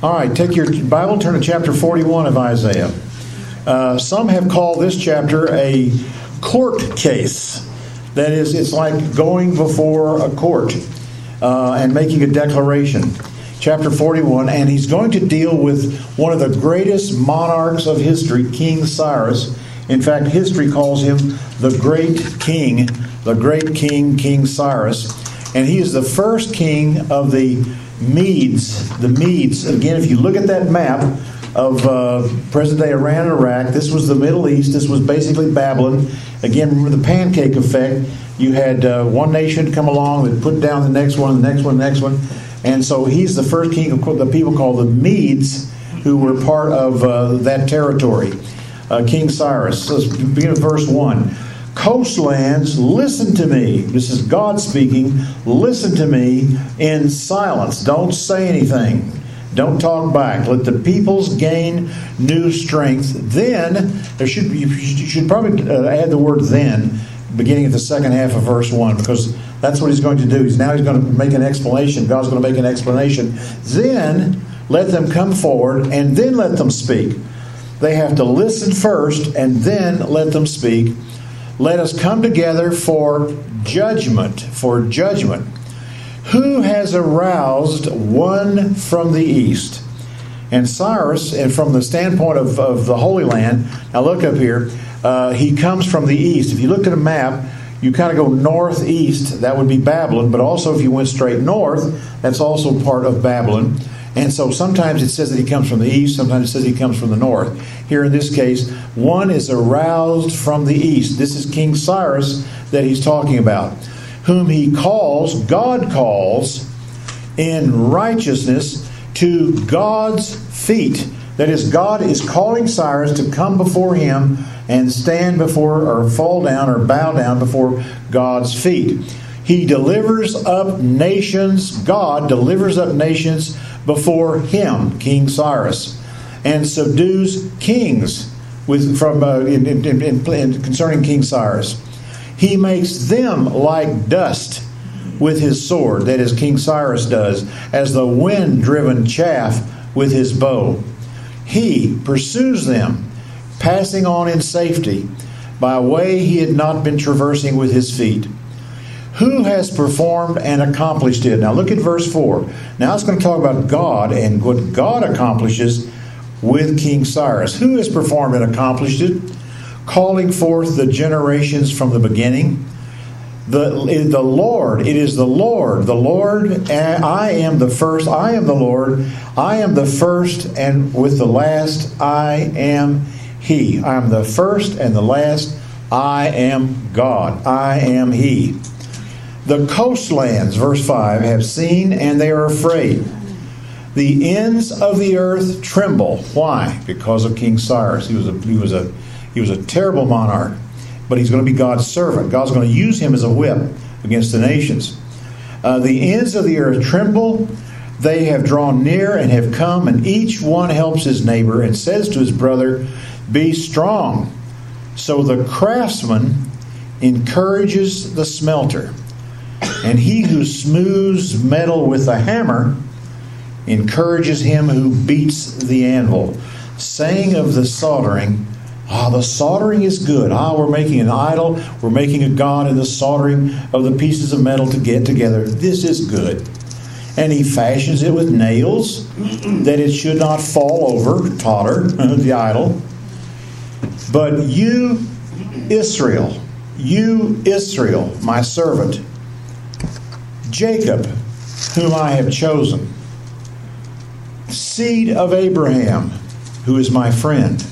All right, take your Bible, turn to chapter 41 of Isaiah. Uh, some have called this chapter a court case. That is, it's like going before a court uh, and making a declaration. Chapter 41, and he's going to deal with one of the greatest monarchs of history, King Cyrus. In fact, history calls him the great king, the great king, King Cyrus. And he is the first king of the Medes, the Medes. Again, if you look at that map of uh, present day Iran and Iraq, this was the Middle East. This was basically Babylon. Again, remember the pancake effect. You had uh, one nation come along that put down the next one, the next one, the next one. And so he's the first king of the people called the Medes, who were part of uh, that territory. Uh, king Cyrus. Let's begin with verse 1 coastlands, listen to me. This is God speaking. Listen to me in silence. Don't say anything. Don't talk back. Let the peoples gain new strength. Then, there should be, you should probably uh, add the word then, beginning at the second half of verse 1, because that's what he's going to do. He's now he's going to make an explanation. God's going to make an explanation. Then let them come forward and then let them speak. They have to listen first and then let them speak let us come together for judgment, for judgment. Who has aroused one from the east? And Cyrus, and from the standpoint of, of the Holy Land, now look up here, uh, he comes from the east. If you looked at a map, you kind of go northeast, that would be Babylon, but also if you went straight north, that's also part of Babylon. And so sometimes it says that he comes from the east, sometimes it says he comes from the north. Here in this case, one is aroused from the east. This is King Cyrus that he's talking about, whom he calls, God calls, in righteousness to God's feet. That is, God is calling Cyrus to come before him and stand before, or fall down, or bow down before God's feet. He delivers up nations, God delivers up nations before him, King Cyrus, and subdues kings with, from, uh, in, in, in, concerning King Cyrus. He makes them like dust with his sword, that is, King Cyrus does, as the wind driven chaff with his bow. He pursues them, passing on in safety by a way he had not been traversing with his feet. Who has performed and accomplished it? Now look at verse 4. Now it's going to talk about God and what God accomplishes with King Cyrus. Who has performed and accomplished it? Calling forth the generations from the beginning. The, the Lord, it is the Lord, the Lord, eh, I am the first, I am the Lord, I am the first, and with the last, I am He. I am the first and the last, I am God, I am He. The coastlands, verse 5, have seen and they are afraid. The ends of the earth tremble. Why? Because of King Cyrus. He was a, he was a, he was a terrible monarch, but he's going to be God's servant. God's going to use him as a whip against the nations. Uh, the ends of the earth tremble. They have drawn near and have come, and each one helps his neighbor and says to his brother, Be strong. So the craftsman encourages the smelter. And he who smooths metal with a hammer encourages him who beats the anvil, saying of the soldering, Ah, the soldering is good. Ah, we're making an idol, we're making a god in the soldering of the pieces of metal to get together. This is good. And he fashions it with nails that it should not fall over, totter, the idol. But you, Israel, you, Israel, my servant, Jacob, whom I have chosen, seed of Abraham, who is my friend,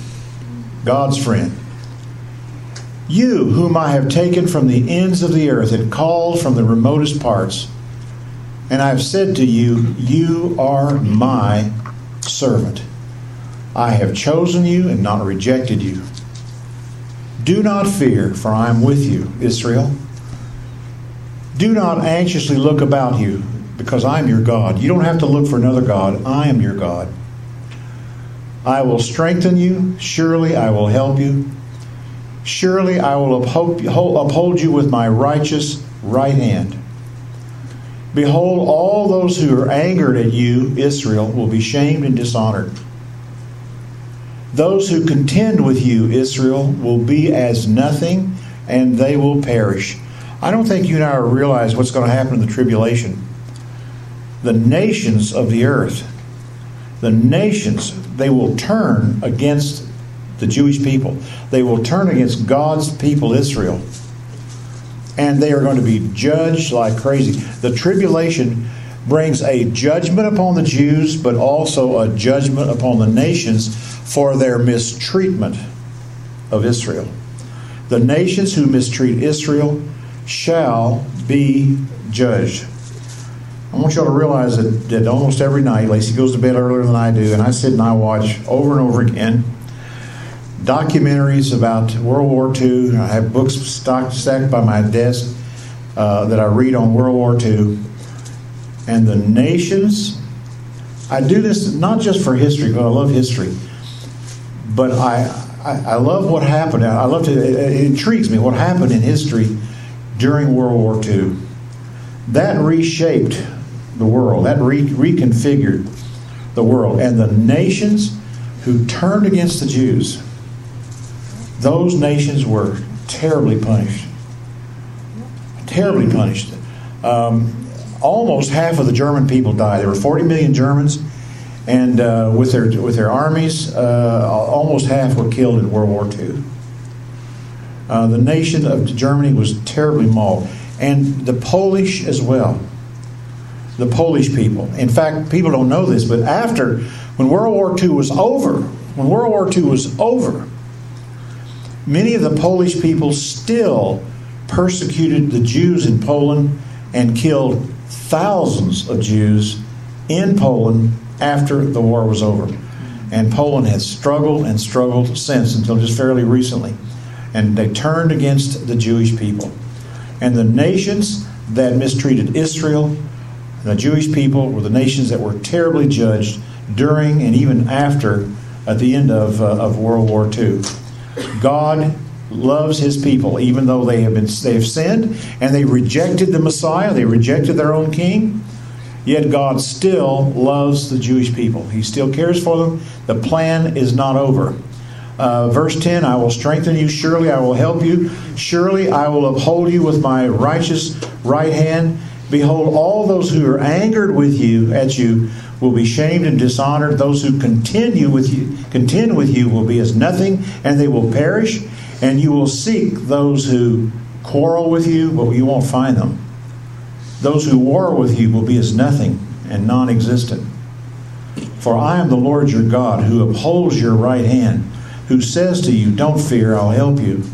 God's friend. You, whom I have taken from the ends of the earth and called from the remotest parts, and I have said to you, You are my servant. I have chosen you and not rejected you. Do not fear, for I am with you, Israel. Do not anxiously look about you, because I am your God. You don't have to look for another God. I am your God. I will strengthen you. Surely I will help you. Surely I will uphold you with my righteous right hand. Behold, all those who are angered at you, Israel, will be shamed and dishonored. Those who contend with you, Israel, will be as nothing, and they will perish. I don't think you and I realize what's going to happen in the tribulation. The nations of the earth, the nations, they will turn against the Jewish people. They will turn against God's people, Israel. And they are going to be judged like crazy. The tribulation brings a judgment upon the Jews, but also a judgment upon the nations for their mistreatment of Israel. The nations who mistreat Israel shall be judged. I want y'all to realize that, that almost every night, Lacey goes to bed earlier than I do, and I sit and I watch over and over again documentaries about World War II. I have books stocked, stacked by my desk uh, that I read on World War II. And the nations, I do this not just for history, because I love history, but I, I, I love what happened. I love to, it, it intrigues me what happened in history during World War II. That reshaped the world, that re- reconfigured the world. And the nations who turned against the Jews, those nations were terribly punished. Terribly punished. Um, almost half of the German people died. There were 40 million Germans, and uh, with their with their armies, uh, almost half were killed in World War II. Uh, the nation of Germany was terribly mauled, and the Polish as well. The Polish people. In fact, people don't know this, but after, when World War II was over, when World War II was over, many of the Polish people still persecuted the Jews in Poland and killed thousands of Jews in Poland after the war was over. And Poland has struggled and struggled since until just fairly recently and they turned against the Jewish people. And the nations that mistreated Israel, the Jewish people, were the nations that were terribly judged during and even after at the end of, uh, of World War II. God loves his people, even though they have been they have sinned and they rejected the Messiah, they rejected their own king. Yet God still loves the Jewish people. He still cares for them. The plan is not over. Uh, verse 10 I will strengthen you, surely I will help you, surely I will uphold you with my righteous right hand. Behold, all those who are angered with you at you will be shamed and dishonored. Those who continue with you, contend with you will be as nothing, and they will perish. And you will seek those who quarrel with you, but you won't find them. Those who war with you will be as nothing and non existent. For I am the Lord your God, who upholds your right hand who says to you, Don't fear, I'll help you.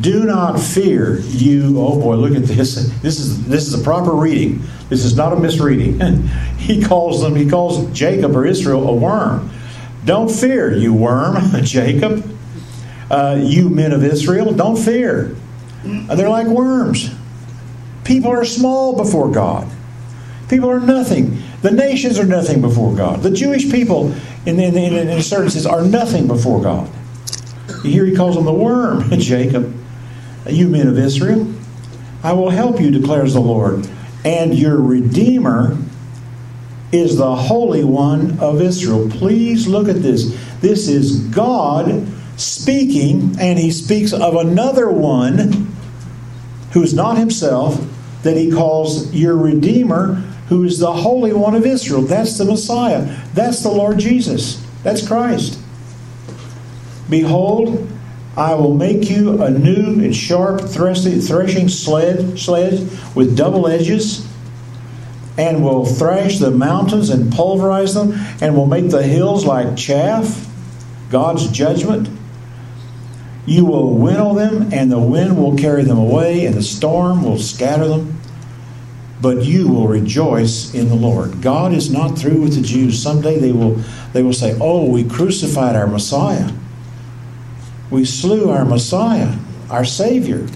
Do not fear, you. Oh boy, look at this. This is this is a proper reading. This is not a misreading. he calls them, he calls Jacob or Israel a worm. Don't fear, you worm, Jacob. Uh, you men of Israel, don't fear. They're like worms. People are small before God. People are nothing. The nations are nothing before God. The Jewish people, in, in, in, in a certain sense, are nothing before God. Here he calls them the worm, Jacob. You men of Israel, I will help you, declares the Lord. And your Redeemer is the Holy One of Israel. Please look at this. This is God speaking, and he speaks of another one who is not himself, that he calls your Redeemer who is the Holy One of Israel. That's the Messiah. That's the Lord Jesus. That's Christ. Behold, I will make you a new and sharp threshing sled, sled with double edges, and will thrash the mountains and pulverize them, and will make the hills like chaff. God's judgment. You will winnow them, and the wind will carry them away, and the storm will scatter them but you will rejoice in the Lord. God is not through with the Jews. Someday they will they will say, "Oh, we crucified our Messiah. We slew our Messiah, our Savior,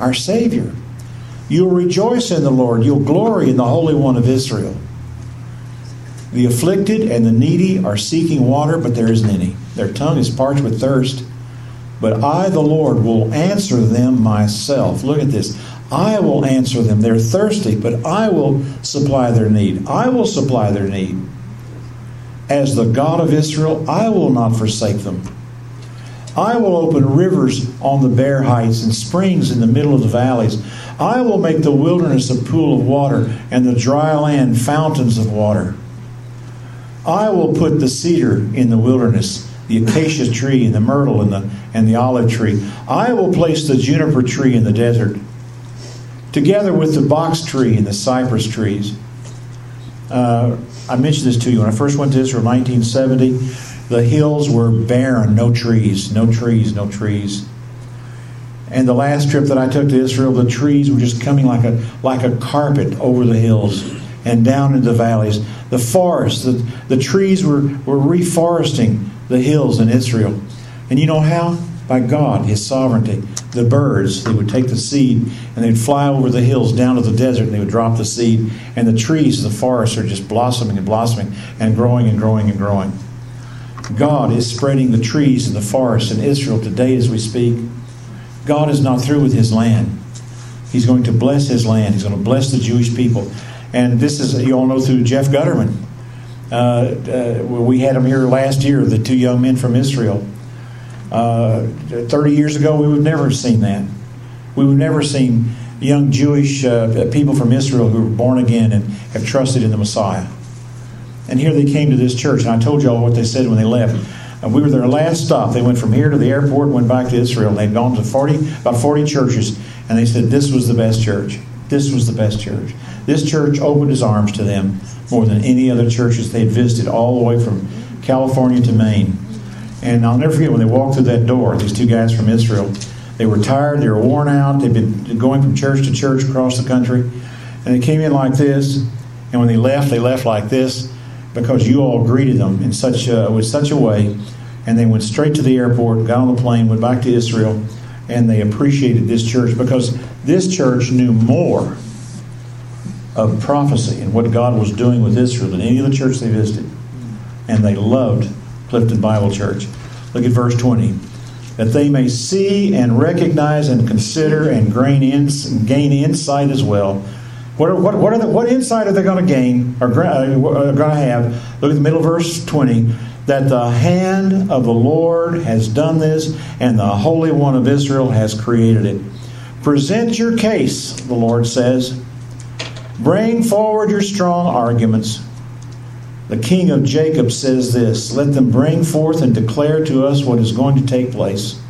our Savior." You'll rejoice in the Lord. You'll glory in the Holy One of Israel. The afflicted and the needy are seeking water, but there isn't any. Their tongue is parched with thirst. But I, the Lord, will answer them myself. Look at this. I will answer them. They're thirsty, but I will supply their need. I will supply their need. As the God of Israel, I will not forsake them. I will open rivers on the bare heights and springs in the middle of the valleys. I will make the wilderness a pool of water and the dry land fountains of water. I will put the cedar in the wilderness, the acacia tree and the myrtle and the, and the olive tree. I will place the juniper tree in the desert, together with the box tree and the cypress trees. Uh, I mentioned this to you when I first went to Israel in 1970 the hills were barren, no trees, no trees, no trees. And the last trip that I took to Israel, the trees were just coming like a like a carpet over the hills and down into the valleys. The forest, the, the trees were, were reforesting the hills in Israel. And you know how? By God, His sovereignty. The birds, they would take the seed and they'd fly over the hills down to the desert and they would drop the seed. And the trees, the forests are just blossoming and blossoming and growing and growing and growing. God is spreading the trees in the forest in Israel today as we speak. God is not through with his land. He's going to bless his land. He's going to bless the Jewish people. And this is, you all know, through Jeff Gutterman. Uh, uh, we had him here last year, the two young men from Israel. Uh, 30 years ago, we would never have seen that. We would never have seen young Jewish uh, people from Israel who were born again and have trusted in the Messiah. And here they came to this church, and I told you all what they said when they left. And we were their last stop. They went from here to the airport went back to Israel. They'd gone to 40, about 40 churches, and they said this was the best church. This was the best church. This church opened its arms to them more than any other churches they'd visited, all the way from California to Maine. And I'll never forget when they walked through that door, these two guys from Israel. They were tired, they were worn out, they'd been going from church to church across the country. And they came in like this, and when they left, they left like this because you all greeted them in such a, with such a way, and they went straight to the airport, got on the plane, went back to Israel, and they appreciated this church because this church knew more of prophecy and what God was doing with Israel than any other church they visited, and they loved Clifton Bible Church. Look at verse 20. That they may see and recognize and consider and gain, gain insight as well what, are, what, what, are the, what insight are they going to gain or uh, going to have? Look at the middle verse 20. That the hand of the Lord has done this, and the Holy One of Israel has created it. Present your case, the Lord says. Bring forward your strong arguments. The King of Jacob says this Let them bring forth and declare to us what is going to take place.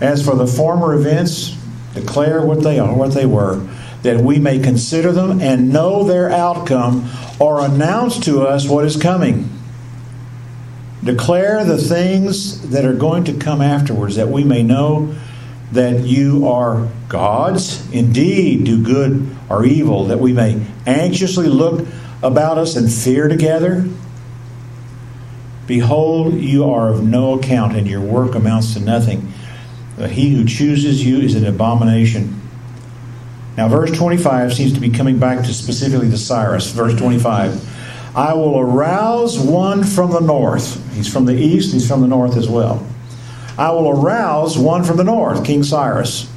As for the former events, declare what they are, what they were that we may consider them and know their outcome or announce to us what is coming. Declare the things that are going to come afterwards, that we may know that you are God's. Indeed, do good or evil, that we may anxiously look about us and fear together. Behold, you are of no account, and your work amounts to nothing. But he who chooses you is an abomination. Now, verse 25 seems to be coming back to specifically to Cyrus. Verse 25 I will arouse one from the north. He's from the east, he's from the north as well. I will arouse one from the north, King Cyrus.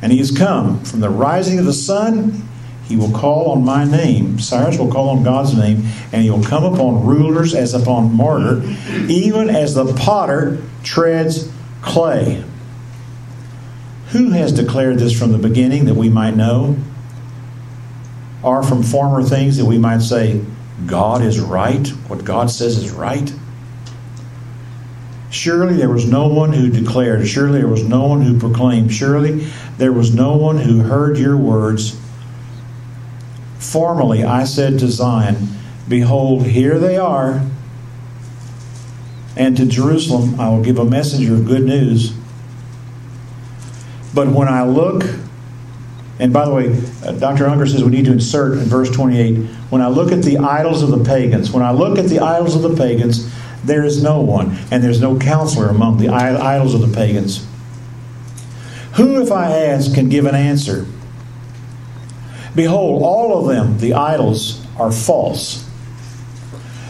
And he has come from the rising of the sun. He will call on my name. Cyrus will call on God's name, and he will come upon rulers as upon mortar, even as the potter treads clay. Who has declared this from the beginning that we might know? Or from former things that we might say, God is right, what God says is right? Surely there was no one who declared, surely there was no one who proclaimed, surely there was no one who heard your words. Formerly I said to Zion, Behold, here they are. And to Jerusalem I will give a messenger of good news but when I look, and by the way, uh, Dr. Unger says we need to insert in verse 28 when I look at the idols of the pagans, when I look at the idols of the pagans, there is no one, and there's no counselor among the idols of the pagans. Who, if I ask, can give an answer? Behold, all of them, the idols, are false.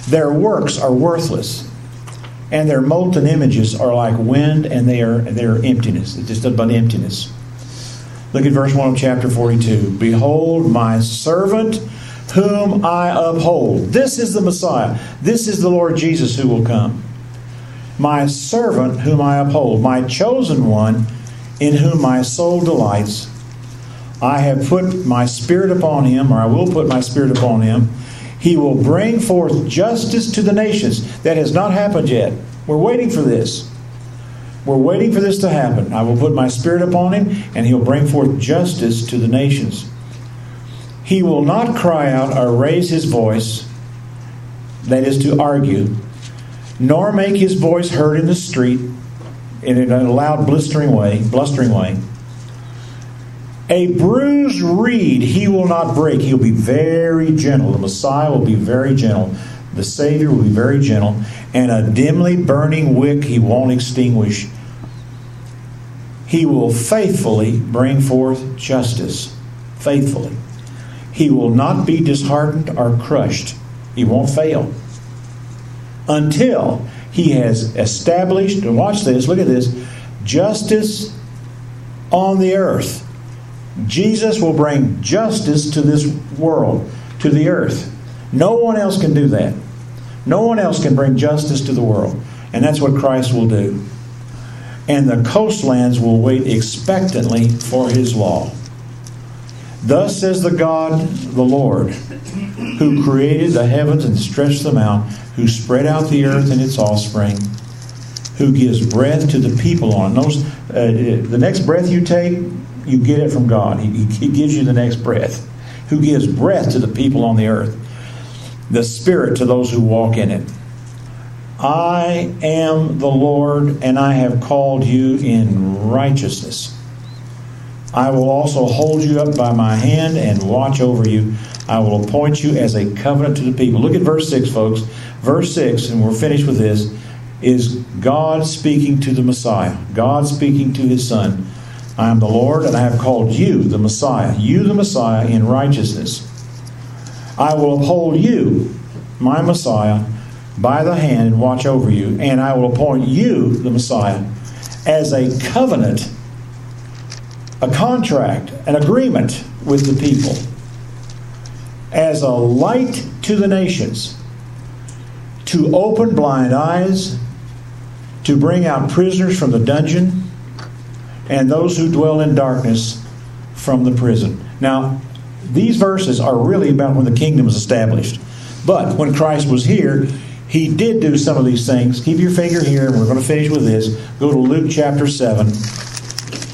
Their works are worthless and their molten images are like wind and they are they are emptiness it's just about emptiness Look at verse 1 of chapter 42. Behold, my servant whom I uphold. This is the Messiah. This is the Lord Jesus who will come. My servant whom I uphold, my chosen one in whom my soul delights. I have put my spirit upon him, or I will put my spirit upon him. He will bring forth justice to the nations. That has not happened yet. We're waiting for this. We're waiting for this to happen. I will put my spirit upon him, and he'll bring forth justice to the nations. He will not cry out or raise his voice, that is to argue, nor make his voice heard in the street in a loud blistering way, blustering way. A bruised reed he will not break. He'll be very gentle. The Messiah will be very gentle. The Savior will be very gentle. And a dimly burning wick he won't extinguish. He will faithfully bring forth justice. Faithfully. He will not be disheartened or crushed. He won't fail. Until he has established, and watch this, look at this, justice on the earth. Jesus will bring justice to this world, to the earth. No one else can do that. No one else can bring justice to the world. And that's what Christ will do. And the coastlands will wait expectantly for his law. Thus says the God, the Lord, who created the heavens and stretched them out, who spread out the earth and its offspring, who gives breath to the people on. Notice, uh, the next breath you take, you get it from God. He, he gives you the next breath. Who gives breath to the people on the earth, the Spirit to those who walk in it. I am the Lord, and I have called you in righteousness. I will also hold you up by my hand and watch over you. I will appoint you as a covenant to the people. Look at verse 6, folks. Verse 6, and we're finished with this, is God speaking to the Messiah, God speaking to his Son. I am the Lord, and I have called you, the Messiah, you, the Messiah, in righteousness. I will uphold you, my Messiah, by the hand and watch over you, and I will appoint you, the Messiah, as a covenant a contract, an agreement with the people as a light to the nations, to open blind eyes, to bring out prisoners from the dungeon, and those who dwell in darkness from the prison. Now, these verses are really about when the kingdom was established. But when Christ was here, he did do some of these things. Keep your finger here, and we're going to finish with this. Go to Luke chapter 7.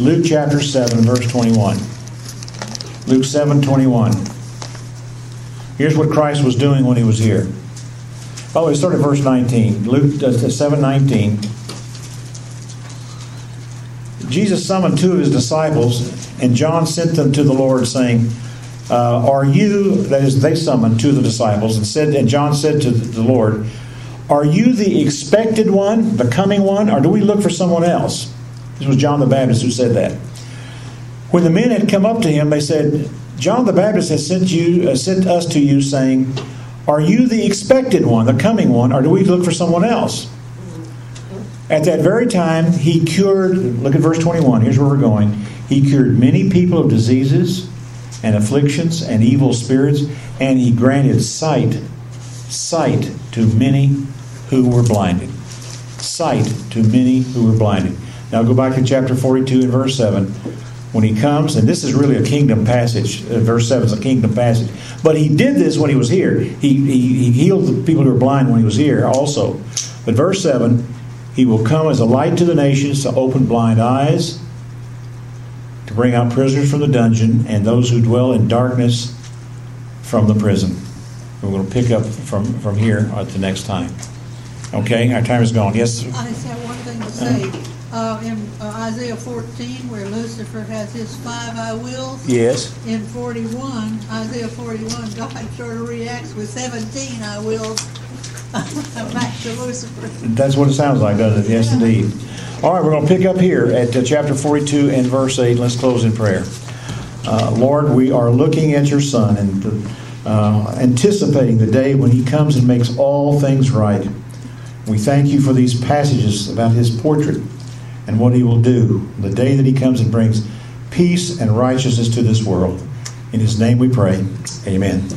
Luke chapter 7, verse 21. Luke 7, 21. Here's what Christ was doing when he was here. By the way, start at verse 19. Luke uh, 7, 19. Jesus summoned two of his disciples, and John sent them to the Lord, saying, uh, Are you, that is, they summoned two of the disciples, and said, and John said to the Lord, Are you the expected one, the coming one, or do we look for someone else? This was John the Baptist who said that. When the men had come up to him, they said, John the Baptist has sent you, uh, sent us to you, saying, Are you the expected one, the coming one, or do we look for someone else? At that very time, he cured, look at verse 21, here's where we're going. He cured many people of diseases and afflictions and evil spirits, and he granted sight, sight to many who were blinded. Sight to many who were blinded. Now go back to chapter 42 and verse 7. When he comes, and this is really a kingdom passage, uh, verse 7 is a kingdom passage. But he did this when he was here. He, he, he healed the people who were blind when he was here also. But verse 7 he will come as a light to the nations to open blind eyes, to bring out prisoners from the dungeon, and those who dwell in darkness from the prison. We're going to pick up from, from here at the next time. Okay, our time is gone. Yes? I just have one thing to say uh, in uh, Isaiah 14, where Lucifer has his five I wills. Yes. In 41, Isaiah 41, God sort of reacts with 17 I wills back to Lucifer. That's what it sounds like, doesn't it? Yes, indeed. All right, we're going to pick up here at uh, chapter 42 and verse 8. Let's close in prayer. Uh, Lord, we are looking at your Son and uh, anticipating the day when he comes and makes all things right. We thank you for these passages about his portrait and what he will do the day that he comes and brings peace and righteousness to this world. In his name we pray. Amen.